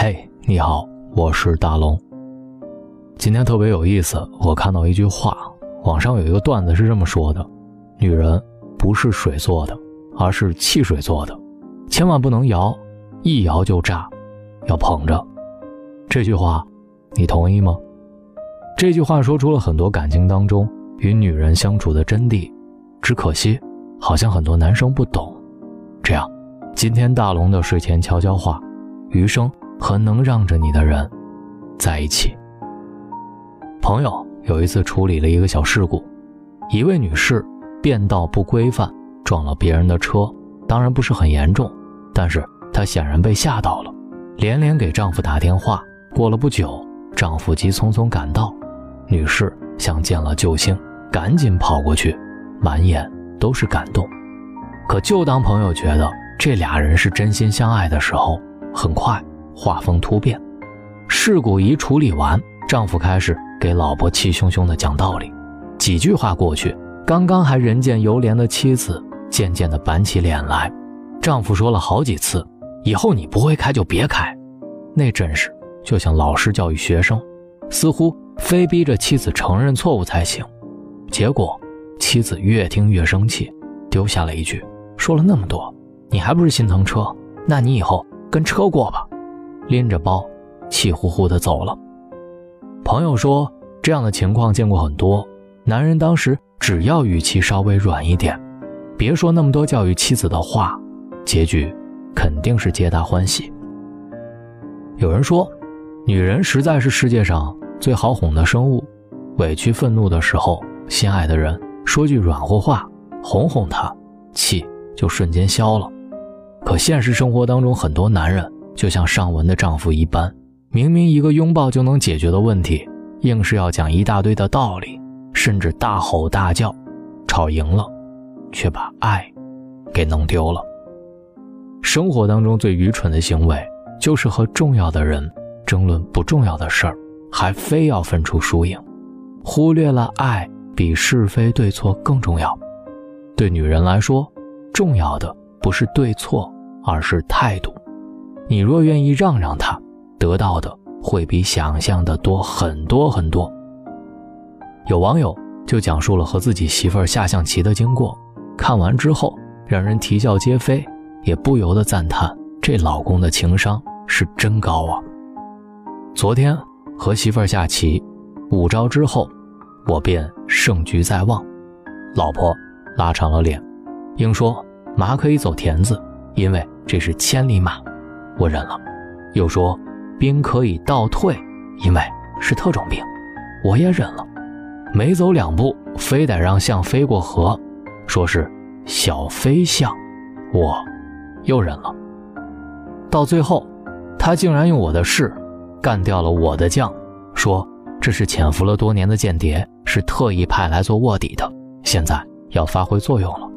嘿，你好，我是大龙。今天特别有意思，我看到一句话，网上有一个段子是这么说的：女人不是水做的，而是汽水做的，千万不能摇，一摇就炸，要捧着。这句话，你同意吗？这句话说出了很多感情当中与女人相处的真谛，只可惜，好像很多男生不懂。这样，今天大龙的睡前悄悄话，余生和能让着你的人在一起。朋友有一次处理了一个小事故，一位女士变道不规范撞了别人的车，当然不是很严重，但是她显然被吓到了，连连给丈夫打电话。过了不久，丈夫急匆匆赶到，女士像见了救星，赶紧跑过去，满眼都是感动。可就当朋友觉得这俩人是真心相爱的时候，很快画风突变。事故一处理完，丈夫开始给老婆气汹汹地讲道理。几句话过去，刚刚还人见犹怜的妻子渐渐地板起脸来。丈夫说了好几次：“以后你不会开就别开。”那阵势就像老师教育学生，似乎非逼着妻子承认错误才行。结果妻子越听越生气，丢下了一句。说了那么多，你还不是心疼车？那你以后跟车过吧。拎着包，气呼呼地走了。朋友说，这样的情况见过很多。男人当时只要语气稍微软一点，别说那么多教育妻子的话，结局肯定是皆大欢喜。有人说，女人实在是世界上最好哄的生物。委屈愤怒的时候，心爱的人说句软和话，哄哄她，气。就瞬间消了，可现实生活当中，很多男人就像上文的丈夫一般，明明一个拥抱就能解决的问题，硬是要讲一大堆的道理，甚至大吼大叫，吵赢了，却把爱给弄丢了。生活当中最愚蠢的行为，就是和重要的人争论不重要的事儿，还非要分出输赢，忽略了爱比是非对错更重要。对女人来说。重要的不是对错，而是态度。你若愿意让让他，得到的会比想象的多很多很多。有网友就讲述了和自己媳妇儿下象棋的经过，看完之后让人啼笑皆非，也不由得赞叹这老公的情商是真高啊。昨天和媳妇儿下棋，五招之后，我便胜局在望。老婆拉长了脸，应说。马可以走田字，因为这是千里马，我忍了。又说兵可以倒退，因为是特种兵，我也忍了。没走两步，非得让象飞过河，说是小飞象，我又忍了。到最后，他竟然用我的士干掉了我的将，说这是潜伏了多年的间谍，是特意派来做卧底的，现在要发挥作用了。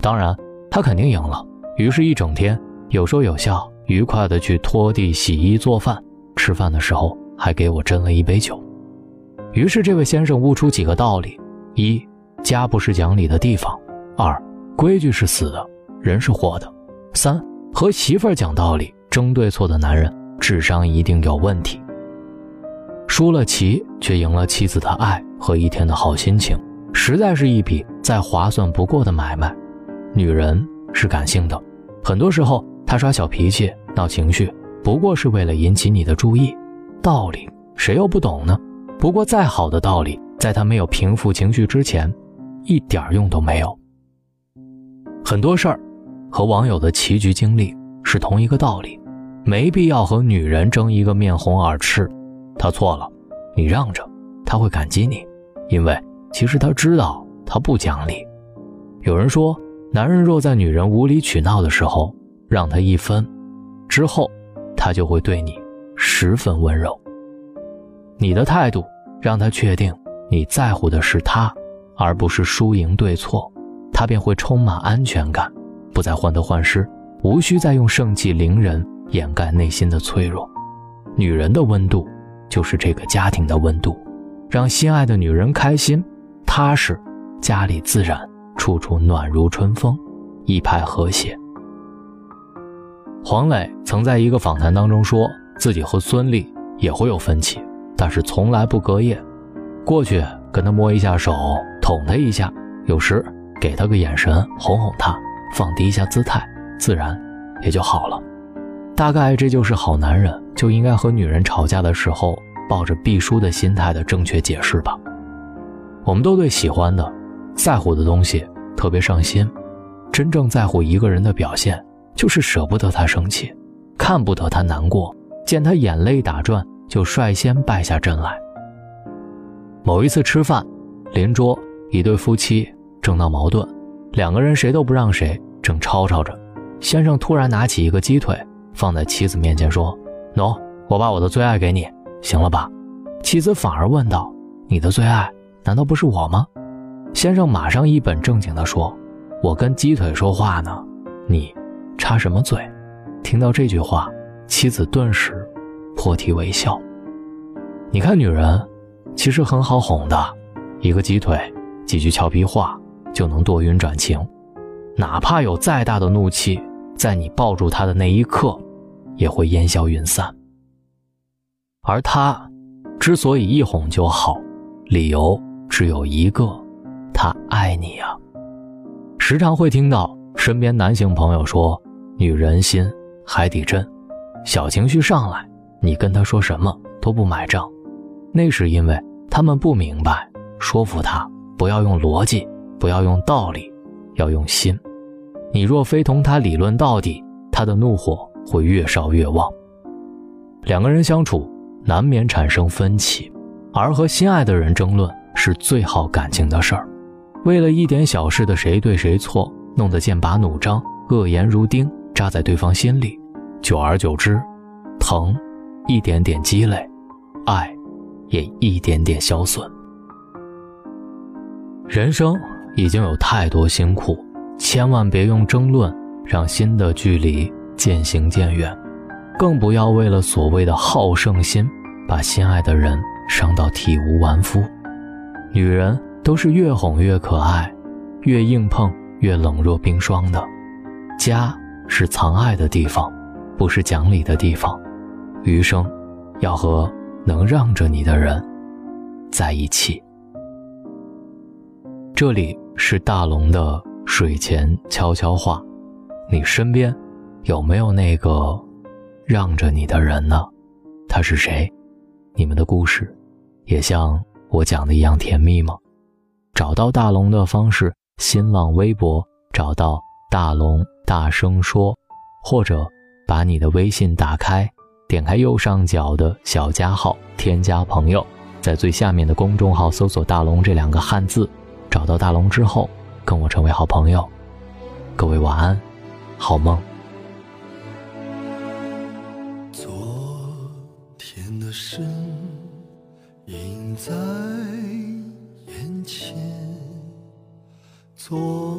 当然。他肯定赢了，于是，一整天有说有笑，愉快的去拖地、洗衣、做饭，吃饭的时候还给我斟了一杯酒。于是，这位先生悟出几个道理：一，家不是讲理的地方；二，规矩是死的，人是活的；三，和媳妇儿讲道理、争对错的男人，智商一定有问题。输了棋，却赢了妻子的爱和一天的好心情，实在是一笔再划算不过的买卖。女人是感性的，很多时候他耍小脾气、闹情绪，不过是为了引起你的注意。道理谁又不懂呢？不过再好的道理，在他没有平复情绪之前，一点用都没有。很多事儿和网友的棋局经历是同一个道理，没必要和女人争一个面红耳赤。她错了，你让着，她会感激你，因为其实她知道她不讲理。有人说。男人若在女人无理取闹的时候让她一分，之后，他就会对你十分温柔。你的态度让他确定你在乎的是他，而不是输赢对错，他便会充满安全感，不再患得患失，无需再用盛气凌人掩盖内心的脆弱。女人的温度，就是这个家庭的温度，让心爱的女人开心、踏实，家里自然。处处暖如春风，一派和谐。黄磊曾在一个访谈当中说，自己和孙俪也会有分歧，但是从来不隔夜。过去跟他摸一下手，捅他一下，有时给他个眼神，哄哄他，放低一下姿态，自然也就好了。大概这就是好男人就应该和女人吵架的时候抱着必输的心态的正确解释吧。我们都对喜欢的、在乎的东西特别上心，真正在乎一个人的表现，就是舍不得他生气，看不得他难过，见他眼泪打转就率先败下阵来。某一次吃饭，邻桌一对夫妻正闹矛盾，两个人谁都不让谁，正吵吵着。先生突然拿起一个鸡腿，放在妻子面前说：“喏，我把我的最爱给你，行了吧？”妻子反而问道：“你的最爱难道不是我吗？”先生马上一本正经地说：“我跟鸡腿说话呢，你插什么嘴？”听到这句话，妻子顿时破涕为笑。你看，女人。其实很好哄的，一个鸡腿，几句俏皮话就能多云转晴。哪怕有再大的怒气，在你抱住她的那一刻，也会烟消云散。而他之所以一哄就好，理由只有一个：他爱你啊。时常会听到身边男性朋友说：“女人心海底针，小情绪上来，你跟他说什么都不买账。”那是因为他们不明白，说服他不要用逻辑，不要用道理，要用心。你若非同他理论到底，他的怒火会越烧越旺。两个人相处难免产生分歧，而和心爱的人争论是最耗感情的事儿。为了一点小事的谁对谁错，弄得剑拔弩张，恶言如钉扎在对方心里，久而久之，疼一点点积累，爱。也一点点消损。人生已经有太多辛苦，千万别用争论让心的距离渐行渐远，更不要为了所谓的好胜心，把心爱的人伤到体无完肤。女人都是越哄越可爱，越硬碰越冷若冰霜的。家是藏爱的地方，不是讲理的地方。余生，要和。能让着你的人，在一起。这里是大龙的睡前悄悄话，你身边有没有那个让着你的人呢？他是谁？你们的故事也像我讲的一样甜蜜吗？找到大龙的方式：新浪微博找到大龙大声说，或者把你的微信打开。点开右上角的小加号，添加朋友，在最下面的公众号搜索“大龙”这两个汉字，找到大龙之后，跟我成为好朋友。各位晚安，好梦。昨天的身影在眼前，昨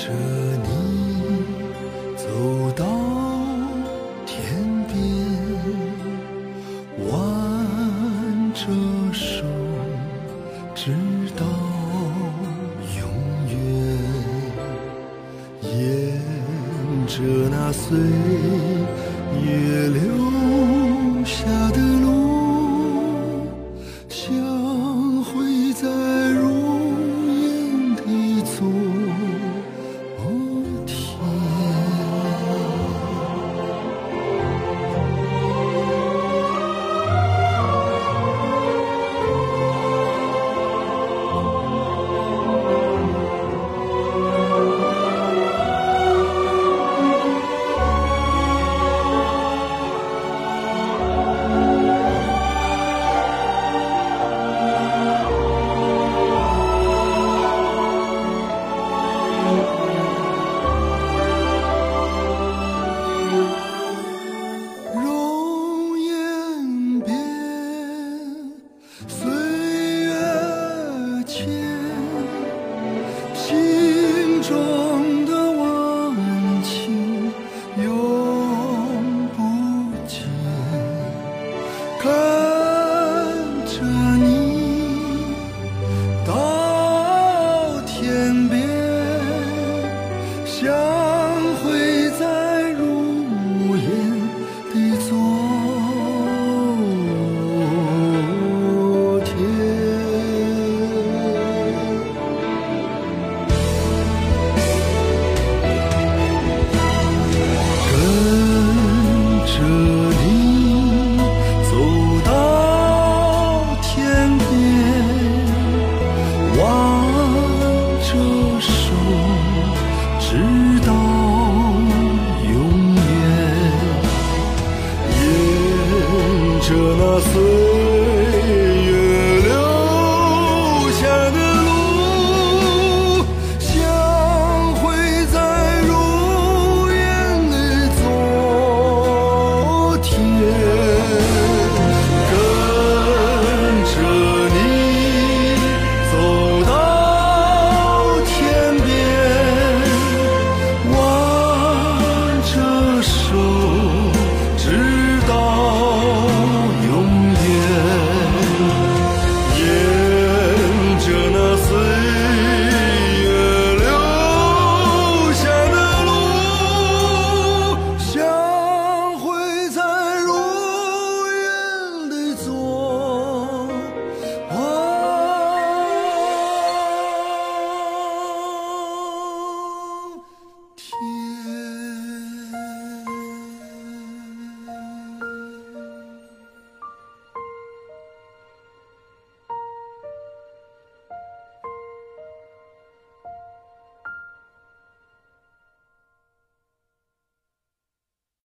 着你走到天边，挽着手。直到永远，沿着那岁月留下的路。